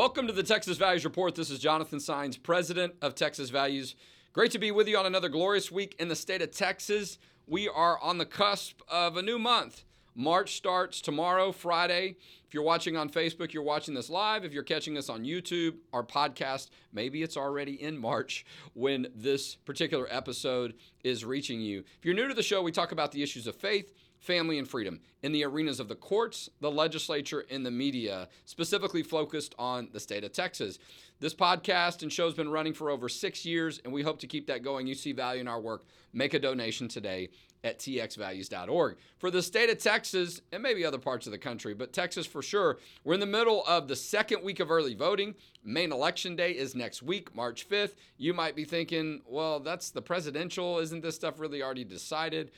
Welcome to the Texas Values Report. This is Jonathan Saenz, president of Texas Values. Great to be with you on another glorious week in the state of Texas. We are on the cusp of a new month. March starts tomorrow, Friday. If you're watching on Facebook, you're watching this live. If you're catching us on YouTube, our podcast, maybe it's already in March when this particular episode is reaching you. If you're new to the show, we talk about the issues of faith, family, and freedom in the arenas of the courts, the legislature, and the media, specifically focused on the state of Texas. This podcast and show has been running for over six years, and we hope to keep that going. You see value in our work, make a donation today at txvalues.org. For the state of Texas, and maybe other parts of the country, but Texas for sure, we're in the middle of the second week of early voting. Main election day is next week, March 5th. You might be thinking, well, that's the presidential. Isn't this stuff really already decided?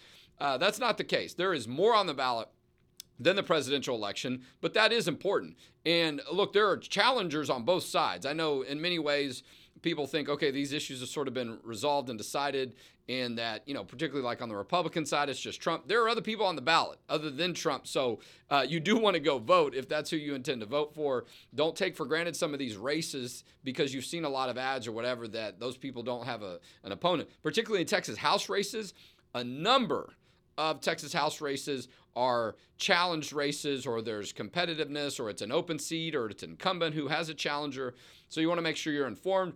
Uh, that's not the case. There is more on the ballot than the presidential election, but that is important. And look, there are challengers on both sides. I know in many ways people think, okay, these issues have sort of been resolved and decided, and that, you know, particularly like on the Republican side, it's just Trump. There are other people on the ballot other than Trump. So uh, you do want to go vote if that's who you intend to vote for. Don't take for granted some of these races because you've seen a lot of ads or whatever that those people don't have a, an opponent, particularly in Texas House races. A number of Texas House races are challenged races, or there's competitiveness, or it's an open seat, or it's incumbent who has a challenger. So you want to make sure you're informed.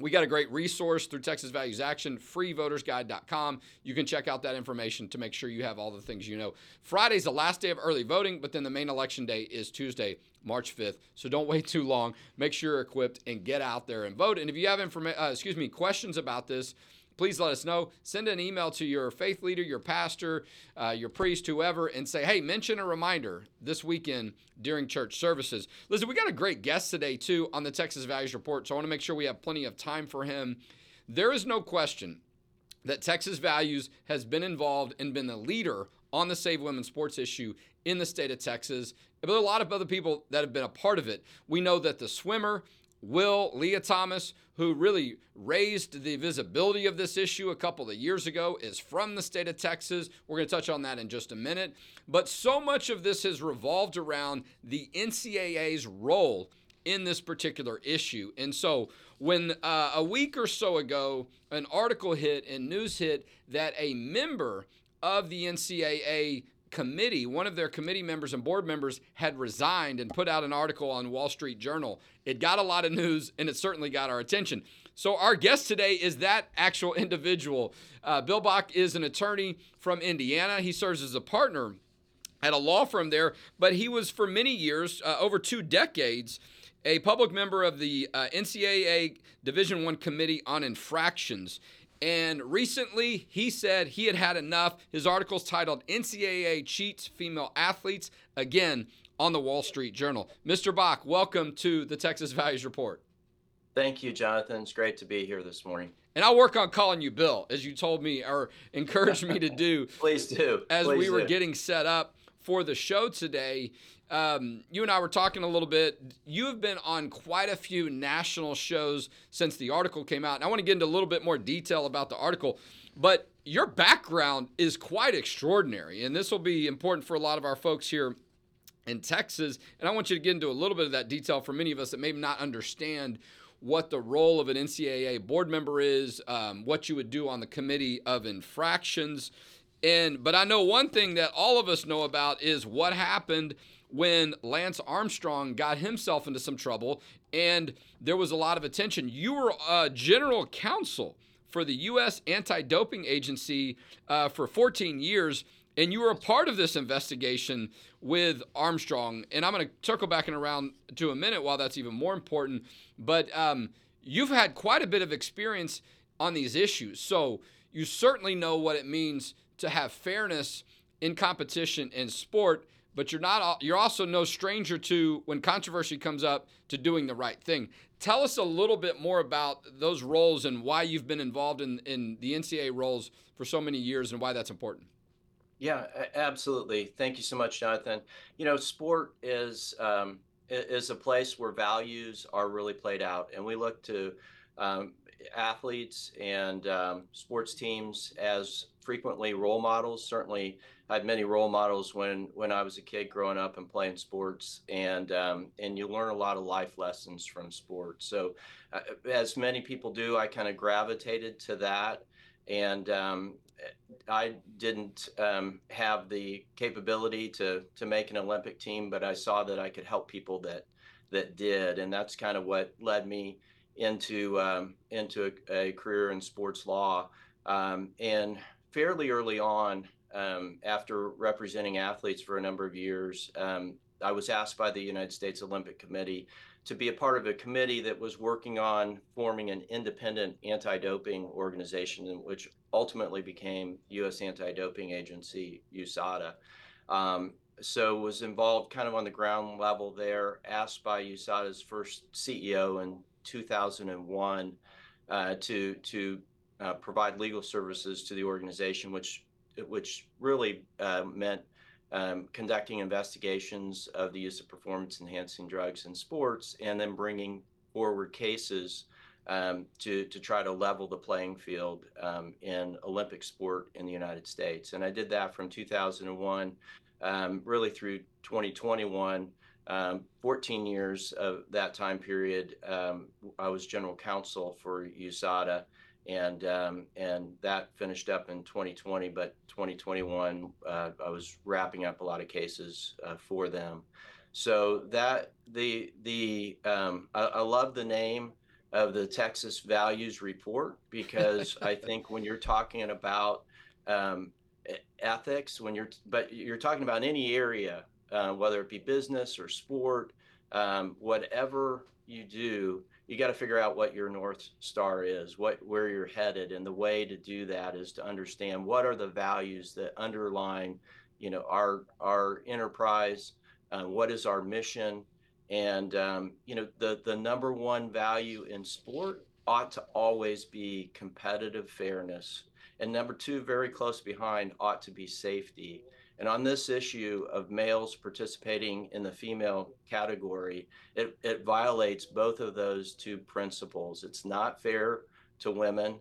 We got a great resource through Texas Values Action, freevotersguide.com. You can check out that information to make sure you have all the things you know. Friday's the last day of early voting, but then the main election day is Tuesday, March 5th. So don't wait too long. Make sure you're equipped and get out there and vote. And if you have information, uh, excuse me, questions about this, please let us know. Send an email to your faith leader, your pastor, uh, your priest, whoever, and say, hey, mention a reminder this weekend during church services. Listen, we got a great guest today, too, on the Texas Values Report, so I want to make sure we have plenty of time for him. There is no question that Texas Values has been involved and been the leader on the Save Women Sports issue in the state of Texas. But a lot of other people that have been a part of it. We know that the swimmer Will Lia Thomas, who really raised the visibility of this issue a couple of years ago, is from the state of Texas. We're going to touch on that in just a minute. But so much of this has revolved around the NCAA's role in this particular issue. And so, when uh, a week or so ago, an article hit and news hit that a member of the NCAA committee, one of their committee members and board members had resigned and put out an article on Wall Street Journal. It got a lot of news and it certainly got our attention. So, our guest today is that actual individual. Uh, Bill Bock is an attorney from Indiana. He serves as a partner at a law firm there, but he was for many years, uh, over two decades, a public member of the uh, NCAA Division One Committee on Infractions. And recently, he said he had had enough. His article is titled NCAA Cheats Female Athletes, again, on the Wall Street Journal. Mr. Bock, welcome to the Texas Values Report. Thank you, Jonathan. It's great to be here this morning. And I'll work on calling you Bill, as you told me or encouraged me to do. Please do. As Please we were do. getting set up for the show today, um, you and I were talking a little bit. You have been on quite a few national shows since the article came out. And I want to get into a little bit more detail about the article, but your background is quite extraordinary. And this will be important for a lot of our folks here in Texas. And I want you to get into a little bit of that detail for many of us that may not understand what the role of an NCAA board member is, um, what you would do on the committee of infractions. And but I know one thing that all of us know about is what happened when Lance Armstrong got himself into some trouble and there was a lot of attention. You were uh, general counsel for the U.S. Anti-Doping Agency uh, for 14 years, and you were a part of this investigation with Armstrong. And I'm going to circle back and around to a minute while that's even more important. But um, you've had quite a bit of experience on these issues, so you certainly know what it means to have fairness in competition in sport but you're not you're also no stranger to when controversy comes up to doing the right thing. Tell us a little bit more about those roles and why you've been involved in, in the NCAA roles for so many years and why that's important. Yeah, absolutely. Thank you so much, Jonathan. You know, sport is um, is a place where values are really played out, and we look to um, athletes and um, sports teams as frequently role models. Certainly, I had many role models when when I was a kid growing up and playing sports, and um, and you learn a lot of life lessons from sports. So, uh, as many people do, I kind of gravitated to that, and um, I didn't um, have the capability to to make an Olympic team, but I saw that I could help people that that did, and that's kind of what led me into um, into a, a, career in sports law. Um, and fairly early on, um, after representing athletes for a number of years, um, I was asked by the United States Olympic Committee to be a part of a committee that was working on forming an independent anti-doping organization, which ultimately became U.S. Anti-Doping Agency (USADA). Um, so was involved kind of on the ground level there, asked by USADA's first CEO in 2001 uh, to to uh, provide legal services to the organization, which which really uh, meant um, conducting investigations of the use of performance enhancing drugs in sports and then bringing forward cases um, to, to try to level the playing field um, in Olympic sport in the United States. And I did that from 2001 um, really through 2021. Um, 14 years of that time period, I was general counsel for USADA and um, and that finished up in 2020. But 2021, uh, I was wrapping up a lot of cases uh, for them. So that the the um, I, I, love the name of the Texas Values Report because I think when you're talking about um, ethics, when you're but you're talking about any area, uh, whether it be business or sport, um, whatever you do you got to figure out what your north star is what where you're headed and the way to do that is to understand what are the values that underline you know our our enterprise uh, what is our mission and um, you know the the number one value in sport ought to always be competitive fairness and number two very close behind ought to be safety and on this issue of males participating in the female category, it, it violates both of those two principles. It's not fair to women,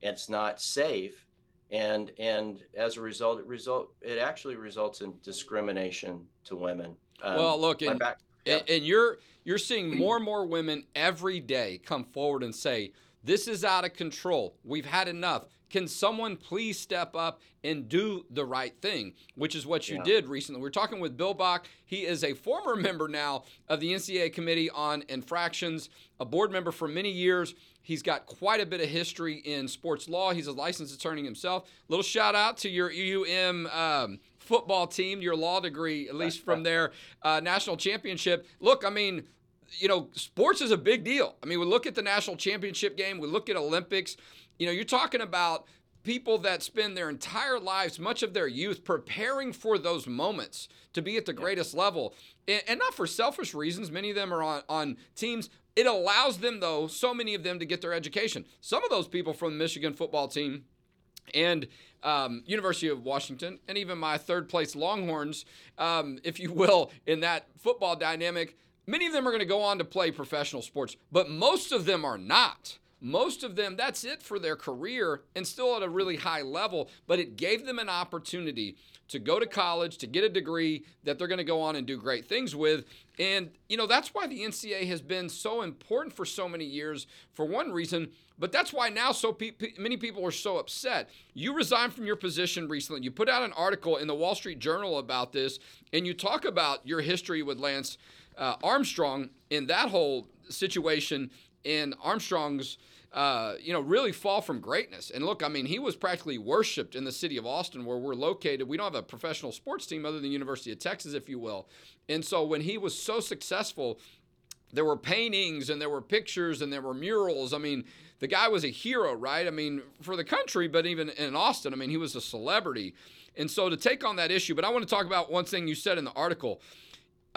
it's not safe, and and as a result, it result it actually results in discrimination to women. Um, well, look, and, back, yeah. and you're you're seeing more and more women every day come forward and say, "This is out of control. We've had enough." Can someone please step up and do the right thing, which is what you yeah. did recently? We're talking with Bill Bock. He is a former member now of the NCAA Committee on Infractions, a board member for many years. He's got quite a bit of history in sports law. He's a licensed attorney himself. Little shout out to your UM um, football team, your law degree, at least from their uh, national championship. Look, I mean, you know, sports is a big deal. I mean, we look at the national championship game, we look at Olympics. You know, you're talking about people that spend their entire lives, much of their youth, preparing for those moments to be at the greatest level. And, and, not for selfish reasons. Many of them are on, on teams. It allows them, though, so many of them to get their education. Some of those people from the Michigan football team and um, University of Washington, and even my third place Longhorns, um, if you will, in that football dynamic, many of them are going to go on to play professional sports, but most of them are not. Most of them, that's it for their career and still at a really high level, but it gave them an opportunity to go to college, to get a degree that they're going to go on and do great things with. And, you know, that's why the NCAA has been so important for so many years, for one reason, but that's why now so pe- many people are so upset. You resigned from your position recently. You put out an article in the Wall Street Journal about this, and you talk about your history with Lance uh, Armstrong in that whole situation in Armstrong's, uh, you know, really fall from greatness. And look, I mean, he was practically worshipped in the city of Austin, where we're located. We don't have a professional sports team other than University of Texas, if you will. And so when he was so successful, there were paintings and there were pictures and there were murals. I mean, the guy was a hero, right? I mean, for the country, but even in Austin, I mean, he was a celebrity. And so to take on that issue, but I want to talk about one thing you said in the article.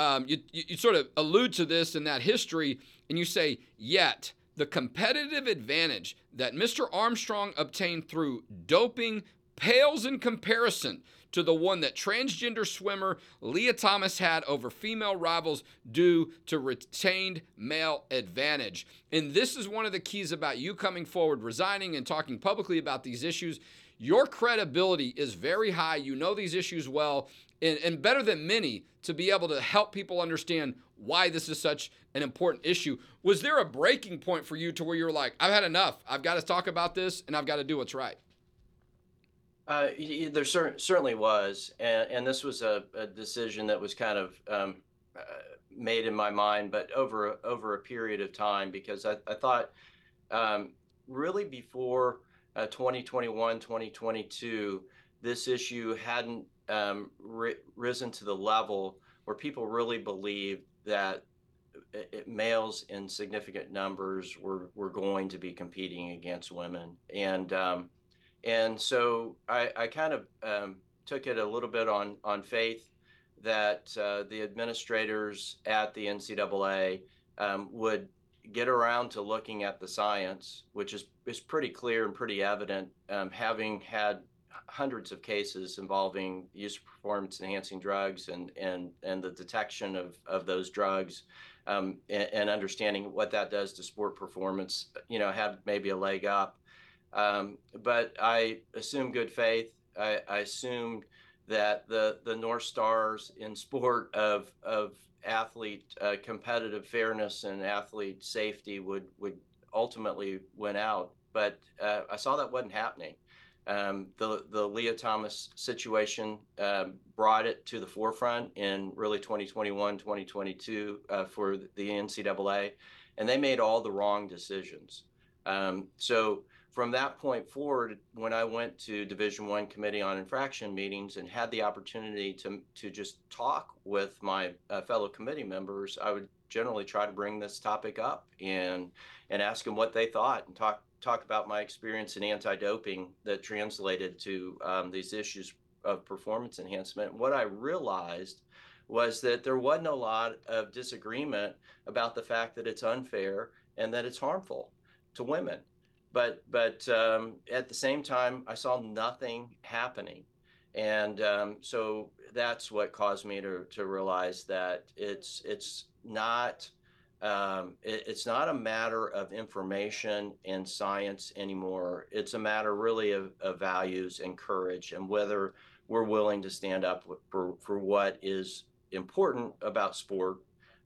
Um, you, you sort of allude to this in that history and you say, yet the competitive advantage that Mr. Armstrong obtained through doping pales in comparison to the one that transgender swimmer Lia Thomas had over female rivals due to retained male advantage. And this is one of the keys about you coming forward, resigning, and talking publicly about these issues. Your credibility is very high. You know these issues well, and, and better than many to be able to help people understand why this is such an important issue. Was there a breaking point for you to where you're like, I've had enough. I've got to talk about this and I've got to do what's right? Uh, there cer- certainly was, and, and this was a, a, decision that was kind of um, uh, made in my mind, but over over a period of time because I, I thought um, really before uh, 2021, 2022, this issue hadn't um, ri- risen to the level where people really believed that it, males in significant numbers were, were going to be competing against women. And, um, and so I, I kind of um, took it a little bit on, on faith that uh, the administrators at the NCAA um, would get around to looking at the science, which is, is pretty clear and pretty evident, um, having had hundreds of cases involving use of performance enhancing drugs and, and, and the detection of, of those drugs um, and, and, understanding what that does to sport performance, you know, had maybe a leg up. Um, but I assume good faith. I, I assumed that the, the North Stars in sport of, of athlete uh, competitive fairness and athlete safety would, would ultimately win out. But uh, I saw that wasn't happening. Um, the the Lia Thomas situation um, brought it to the forefront in really 2021, 2022 uh, for the NCAA, and they made all the wrong decisions. Um, so from that point forward, when I went to Division One Committee on Infraction meetings and had the opportunity to to just talk with my uh, fellow committee members, I would generally try to bring this topic up and and ask them what they thought and talk talk about my experience in anti-doping that translated to um, these issues of performance enhancement. What I realized was that there wasn't a lot of disagreement about the fact that it's unfair and that it's harmful to women. But but um, at the same time, I saw nothing happening, and um, so that's what caused me to to realize that it's it's not um, it, it's not a matter of information and science anymore. It's a matter really of, of values and courage and whether we're willing to stand up for, for what is important about sport.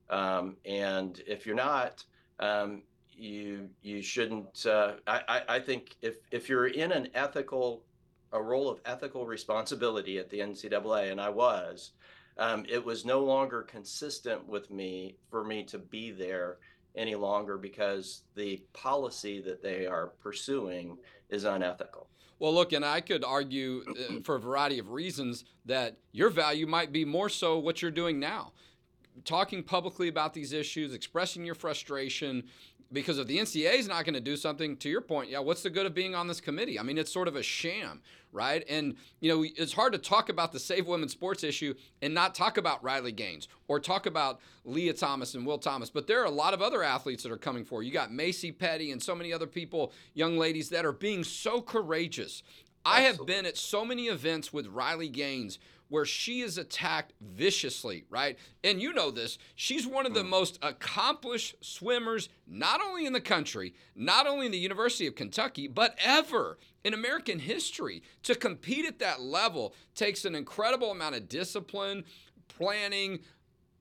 Um, and if you're not, um, you you shouldn't. Uh, I, I think if if you're in an ethical a role of ethical responsibility at the NCAA, and I was, um, it was no longer consistent with me for me to be there any longer because the policy that they are pursuing is unethical. Well, look, and I could argue uh, for a variety of reasons that your value might be more so what you're doing now. Talking publicly about these issues, expressing your frustration, because if the NCAA is not going to do something, to your point, yeah, what's the good of being on this committee? I mean, it's sort of a sham, right? And, you know, it's hard to talk about the Save Women's Sports issue and not talk about Riley Gaines or talk about Lia Thomas and Will Thomas. But there are a lot of other athletes that are coming forward. You got Macy Petty and so many other people, young ladies, that are being so courageous. I have been at so many events with Riley Gaines where she is attacked viciously, right? And you know this. She's one of the mm. most accomplished swimmers, not only in the country, not only in the University of Kentucky, but ever in American history. To compete at that level takes an incredible amount of discipline, planning,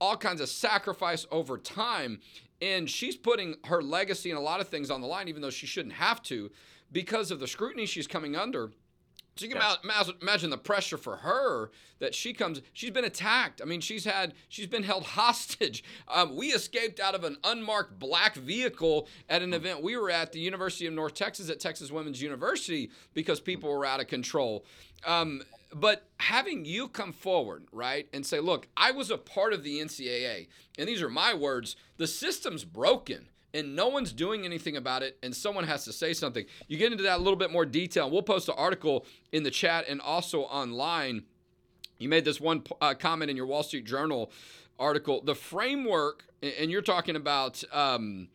all kinds of sacrifice over time. And she's putting her legacy and a lot of things on the line, even though she shouldn't have to, because of the scrutiny she's coming under so you can yeah. imagine the pressure for her that she comes. She's been attacked. I mean, she's had she's been held hostage. Um, we escaped out of an unmarked black vehicle at an hmm. event we were at the University of North Texas at Texas Women's University because people were out of control. Um, but having you come forward, right, and say, "Look, I was a part of the NCAA, and these are my words. The system's broken." And no one's doing anything about it, and someone has to say something. You get into that a little bit more detail. We'll post an article in the chat and also online. You made this one uh, comment in your Wall Street Journal article. The framework, and you're talking about um,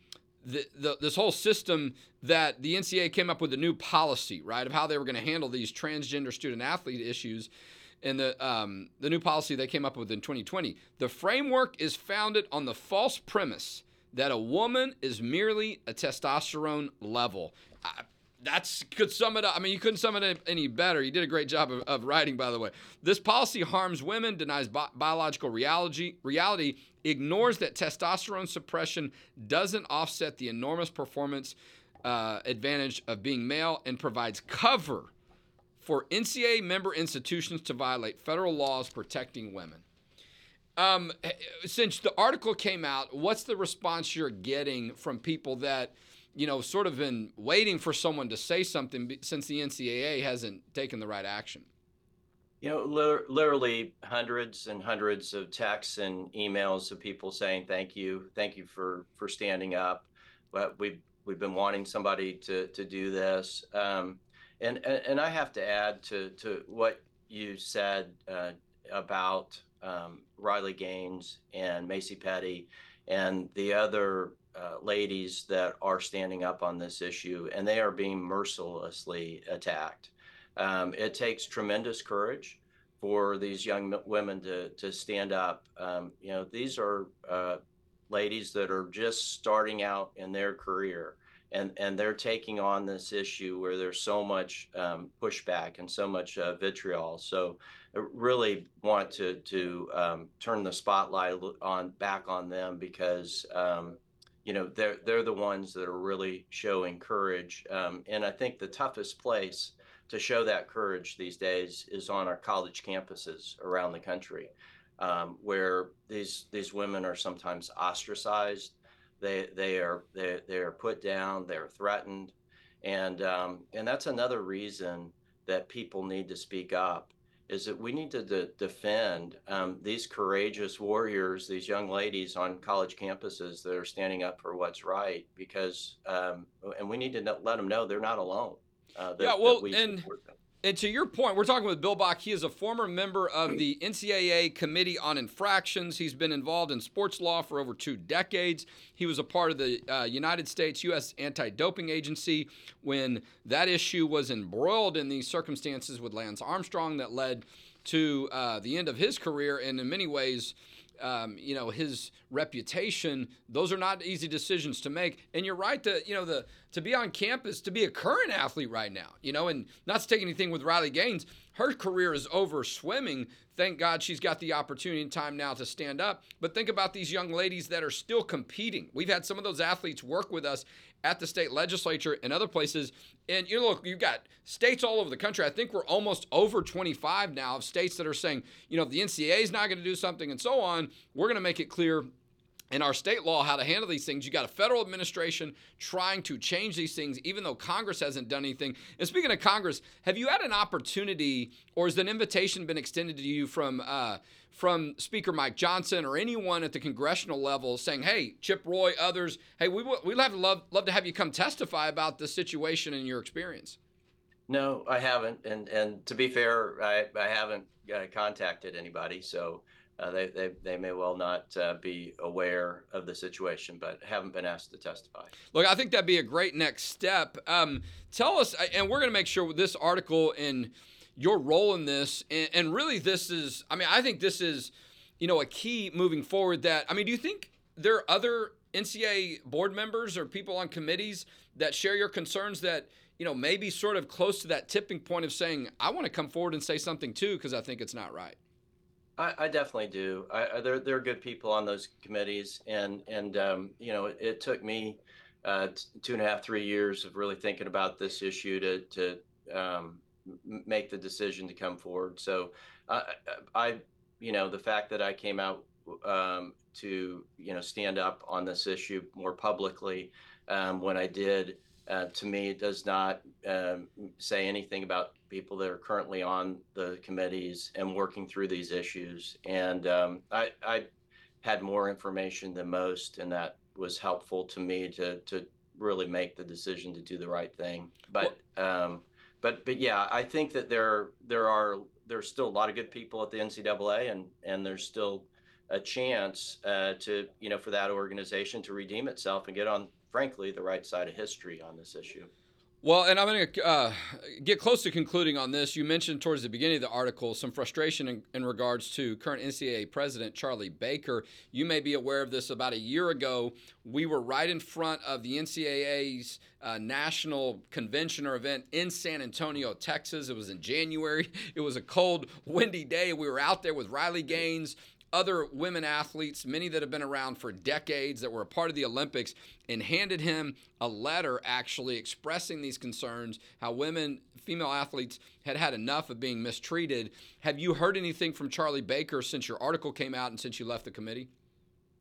the, the, this whole system that the NCAA came up with a new policy, right, of how they were going to handle these transgender student athlete issues. and the um, the new policy they came up with in 2020. The framework is founded on the false premise that a woman is merely a testosterone level. I, that's could sum it up. I mean, you couldn't sum it up any better. You did a great job of, of writing, by the way. This policy harms women, denies bi- biological reality, reality, ignores that testosterone suppression doesn't offset the enormous performance uh, advantage of being male, and provides cover for NCAA member institutions to violate federal laws protecting women. Um, since the article came out, what's the response you're getting from people that? you know, sort of been waiting for someone to say something since the NCAA hasn't taken the right action? You know, literally hundreds and hundreds of texts and emails of people saying thank you, thank you for for standing up. But we've we've been wanting somebody to to do this, um, and, and and I have to add to to what you said uh, about um, Riley Gaines and Macy Petty and the other uh, ladies that are standing up on this issue, and they are being mercilessly attacked. Um, it takes tremendous courage for these young women to to stand up. Um, you know, these are uh, ladies that are just starting out in their career, and and they're taking on this issue where there's so much um, pushback and so much uh, vitriol. So, I really want to to um, turn the spotlight on back on them because um, you know they're they're the ones that are really showing courage um, and i think the toughest place to show that courage these days is on our college campuses around the country um, where these these women are sometimes ostracized they they are they, they are put down they're threatened and um, and that's another reason that people need to speak up is that we need to de- defend um, these courageous warriors, these young ladies on college campuses that are standing up for what's right, because um, and we need to let them know they're not alone. Uh, that, yeah, well, we and and to your point, we're talking with Bill Bock. He is a former member of the NCAA Committee on Infractions. He's been involved in sports law for over two decades. He was a part of the uh, United States U.S. Anti Doping Agency when that issue was embroiled in these circumstances with Lance Armstrong that led to uh, the end of his career and, in many ways, um, you know his reputation those are not easy decisions to make. And you're right to you know the to be on campus to be a current athlete right now you know and not to take anything with riley gaines her career is over swimming. Thank god she's got the opportunity and time now to stand up. But think about these young ladies that are still competing. We've had some of those athletes work with us at the state legislature and other places. And you know, look, you've got states all over the country. I think we're almost over 25 now of states that are saying, you know, if the NCAA is not going to do something and so on, we're going to make it clear in our state law how to handle these things. You got a federal administration trying to change these things, even though Congress hasn't done anything. And speaking of Congress, have you had an opportunity, or has an invitation been extended to you from uh, from Speaker Mike Johnson or anyone at the congressional level saying, "Hey, Chip Roy, others, hey, we we'd have love love to have you come testify about the situation and your experience." No, I haven't, and and to be fair, I I haven't uh, contacted anybody, so uh, they, they, they may well not uh, be aware of the situation, but haven't been asked to testify. Look, I think that'd be a great next step. Um, tell us, and we're going to make sure this article and your role in this, and, and really this is, I mean, I think this is, you know, a key moving forward. That I mean, do you think there are other NCAA board members or people on committees that share your concerns that you know maybe sort of close to that tipping point of saying I want to come forward and say something too because I think it's not right. I, I definitely do. I, I, there, there are good people on those committees, and and um, you know, it, it took me uh, two and a half, three years of really thinking about this issue to to um, make the decision to come forward. So, I, I, you know, the fact that I came out um, to you know stand up on this issue more publicly um, when I did uh, to me, it does not um, say anything about people that are currently on the committees and working through these issues. And um, I, I, had more information than most, and that was helpful to me to to really make the decision to do the right thing. But um, but but yeah, I think that there there are there's still a lot of good people at the NCAA, and and there's still a chance uh, to you know for that organization to redeem itself and get on frankly, the right side of history on this issue. Well, and I'm going to uh, get close to concluding on this. You mentioned towards the beginning of the article some frustration in, in, regards to current NCAA president Charlie Baker. You may be aware of this. About a year ago, we were right in front of the NCAA's uh, national convention or event in San Antonio, Texas. It was in January. It was a cold, windy day. We were out there with Riley Gaines, other women athletes, many that have been around for decades that were a part of the Olympics, and handed him a letter actually expressing these concerns how women, female athletes, had had enough of being mistreated. Have you heard anything from Charlie Baker since your article came out and since you left the committee?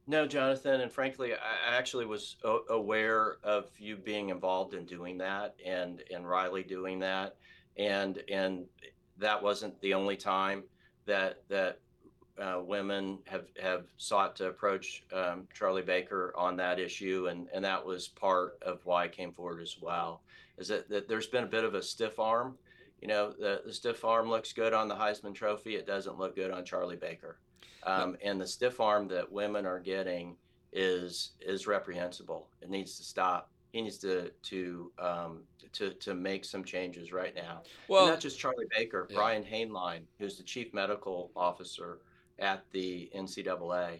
No, Jonathan, and frankly, I actually was aware of you being involved in doing that, and and Riley doing that, and and that wasn't the only time that that uh, women have have sought to approach um, Charlie Baker on that issue, and and that was part of why I came forward as well. Is that, that there's been a bit of a stiff arm. You know, the, the stiff arm looks good on the Heisman Trophy. It doesn't look good on Charlie Baker, um, and the stiff arm that women are getting is is reprehensible. It needs to stop. He needs to to um, to to make some changes right now. Well, and not just Charlie Baker, yeah. Brian Hainline, who's the chief medical officer at the NCAA.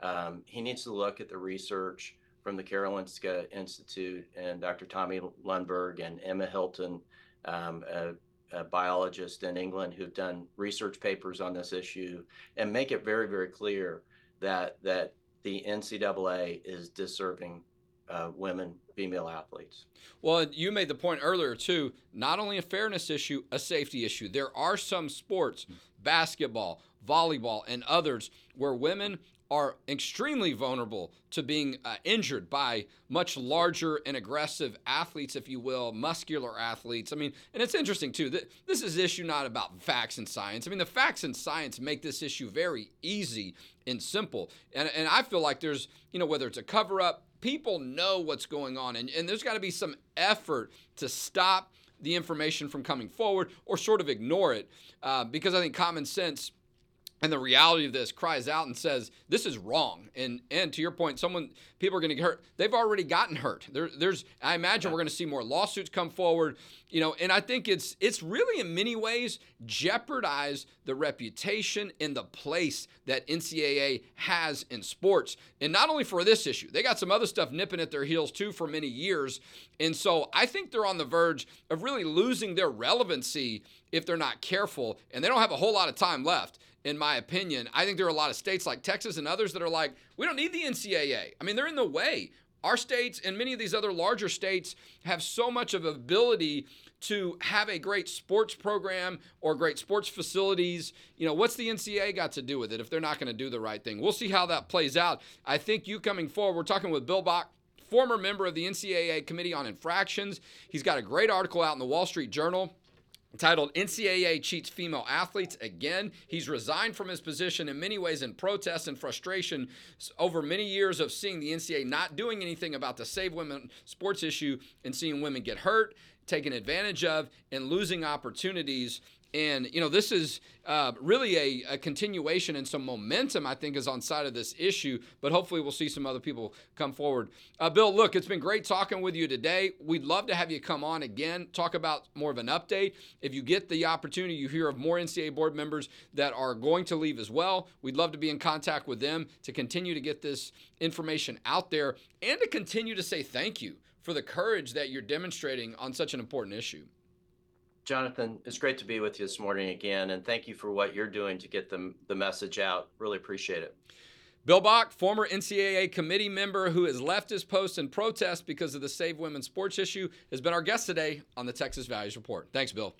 Um, he needs to look at the research from the Karolinska Institute and Dr. Tommy Lundberg and Emma Hilton, um, a, a, biologist in England who've done research papers on this issue, and make it very, very clear that that the NCAA is deserving uh, women, female athletes. Well, you made the point earlier too. Not only a fairness issue, a safety issue. There are some sports, basketball, volleyball, and others where women are extremely vulnerable to being uh, injured by much larger and aggressive athletes, if you will, muscular athletes. I mean, and it's interesting too. that This is issue not about facts and science. I mean, the facts and science make this issue very easy and simple. And, and I feel like there's, you know, whether it's a cover up, people know what's going on, and, and there's got to be some effort to stop the information from coming forward or sort of ignore it uh, because I think common sense and the reality of this cries out and says this is wrong. And and to your point someone people are going to get hurt. They've already gotten hurt. There, there's i imagine we're going to see more lawsuits come forward you know and i think it's it's really in many ways jeopardized the reputation and the place that ncaa has in sports. And not only for this issue they got some other stuff nipping at their heels too for many years. And so i think they're on the verge of really losing their relevancy if they're not careful and they don't have a whole lot of time left in my opinion. I think there are a lot of states like Texas and others that are like, we don't need the NCAA. I mean, they're in the way. Our states and many of these other larger states have so much of ability to have a great sports program or great sports facilities. You know, what's the NCAA got to do with it if they're not going to do the right thing? We'll see how that plays out. I think you coming forward, we're talking with Bill Bock, former member of the NCAA Committee on Infractions. He's got a great article out in the Wall Street Journal titled NCAA Cheats Female Athletes. Again, he's resigned from his position in many ways in protest and frustration over many years of seeing the NCAA not doing anything about the Save Women sports issue and seeing women get hurt, taken advantage of, and losing opportunities and, you know, this is uh, really a, a, continuation and some momentum, I think, is on side of this issue. But hopefully, we'll see some other people come forward. Uh, Bill, look, it's been great talking with you today. We'd love to have you come on again, talk about more of an update. If you get the opportunity, you hear of more NCAA board members that are going to leave as well. We'd love to be in contact with them to continue to get this information out there and to continue to say thank you for the courage that you're demonstrating on such an important issue. Jonathan, it's great to be with you this morning again, and thank you for what you're doing to get the, the message out. Really appreciate it. Bill Bock, former NCAA committee member who has left his post in protest because of the Save Women Sports issue, has been our guest today on the Texas Values Report. Thanks, Bill.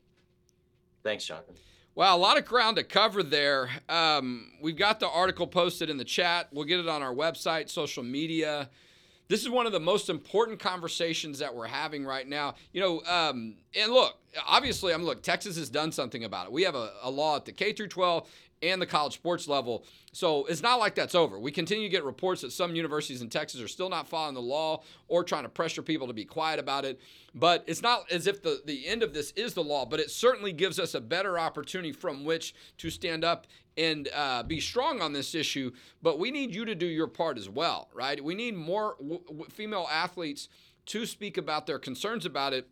Thanks, Jonathan. Wow, a lot of ground to cover there. Um, we've got the article posted in the chat. We'll get it on our website, social media. This is one of the most important conversations that we're having right now. You know, um, and look, obviously, I'm look. Texas has done something about it. We have a, a law at the K through 12 and the college sports level. So it's not like that's over. We continue to get reports that some universities in Texas are still not following the law or trying to pressure people to be quiet about it. But it's not as if the, the end of this is the law, but it certainly gives us a better opportunity from which to stand up and uh, be strong on this issue. But we need you to do your part as well, right? We need more w- female athletes to speak about their concerns about it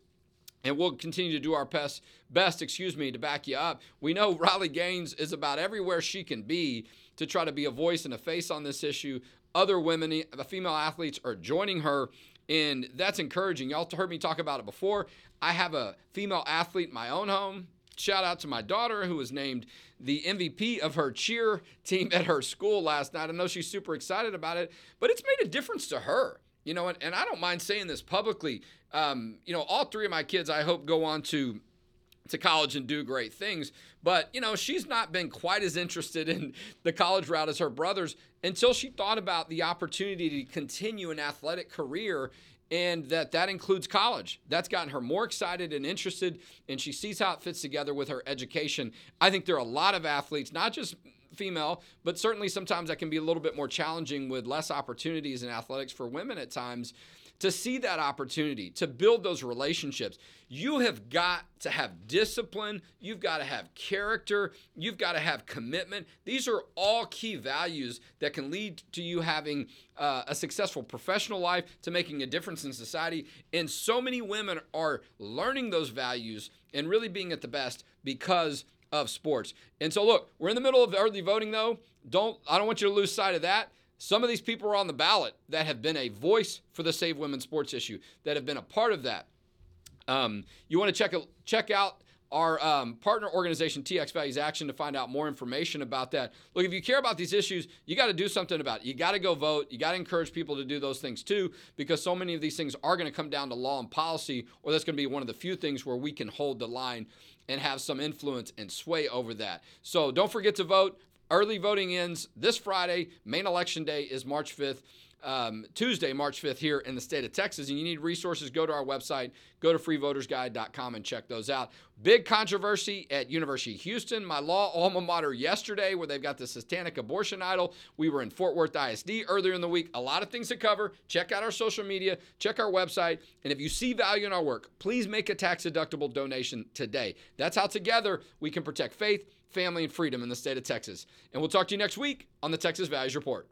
and we'll continue to do our best, best, excuse me, to back you up. We know Riley Gaines is about everywhere she can be to try to be a voice and a face on this issue. Other women, the female athletes, are joining her, and that's encouraging. Y'all heard me talk about it before. I have a female athlete in my own home. Shout out to my daughter who was named the MVP of her cheer team at her school last night. I know she's super excited about it, but it's made a difference to her. You know, and, and I don't mind saying this publicly. Um, you know, all three of my kids, I hope, go on to to college and do great things. But, you know, she's not been quite as interested in the college route as her brothers until she thought about the opportunity to continue an athletic career and that that includes college. That's gotten her more excited and interested and she sees how it fits together with her education. I think there are a lot of athletes, not just female, but certainly sometimes that can be a little bit more challenging with less opportunities in athletics for women at times to see that opportunity, to build those relationships. You have got to have discipline. You've got to have character. You've got to have commitment. These are all key values that can lead to you having uh, a successful professional life, to making a difference in society. And so many women are learning those values and really being at the best because of sports. And so, look, we're in the middle of early voting, though. Don't I don't want you to lose sight of that. Some of these people are on the ballot that have been a voice for the Save Women Sports issue, that have been a part of that. Um, you want to check check out our um, partner organization, TX Values Action, to find out more information about that. Look, if you care about these issues, you got to do something about it. You got to go vote. You got to encourage people to do those things too, because so many of these things are going to come down to law and policy, or that's going to be one of the few things where we can hold the line and have some influence and sway over that. So don't forget to vote. Early voting ends this Friday. Main election day is March 5th um, Tuesday, March 5th, here in the state of Texas. And you need resources, go to our website, go to freevotersguide.com and check those out. Big controversy at University of Houston, my law alma mater, yesterday, where they've got the satanic abortion idol. We were in Fort Worth ISD earlier in the week. A lot of things to cover. Check out our social media, check our website. And if you see value in our work, please make a tax deductible donation today. That's how together we can protect faith, family, and freedom in the state of Texas. And we'll talk to you next week on the Texas Values Report.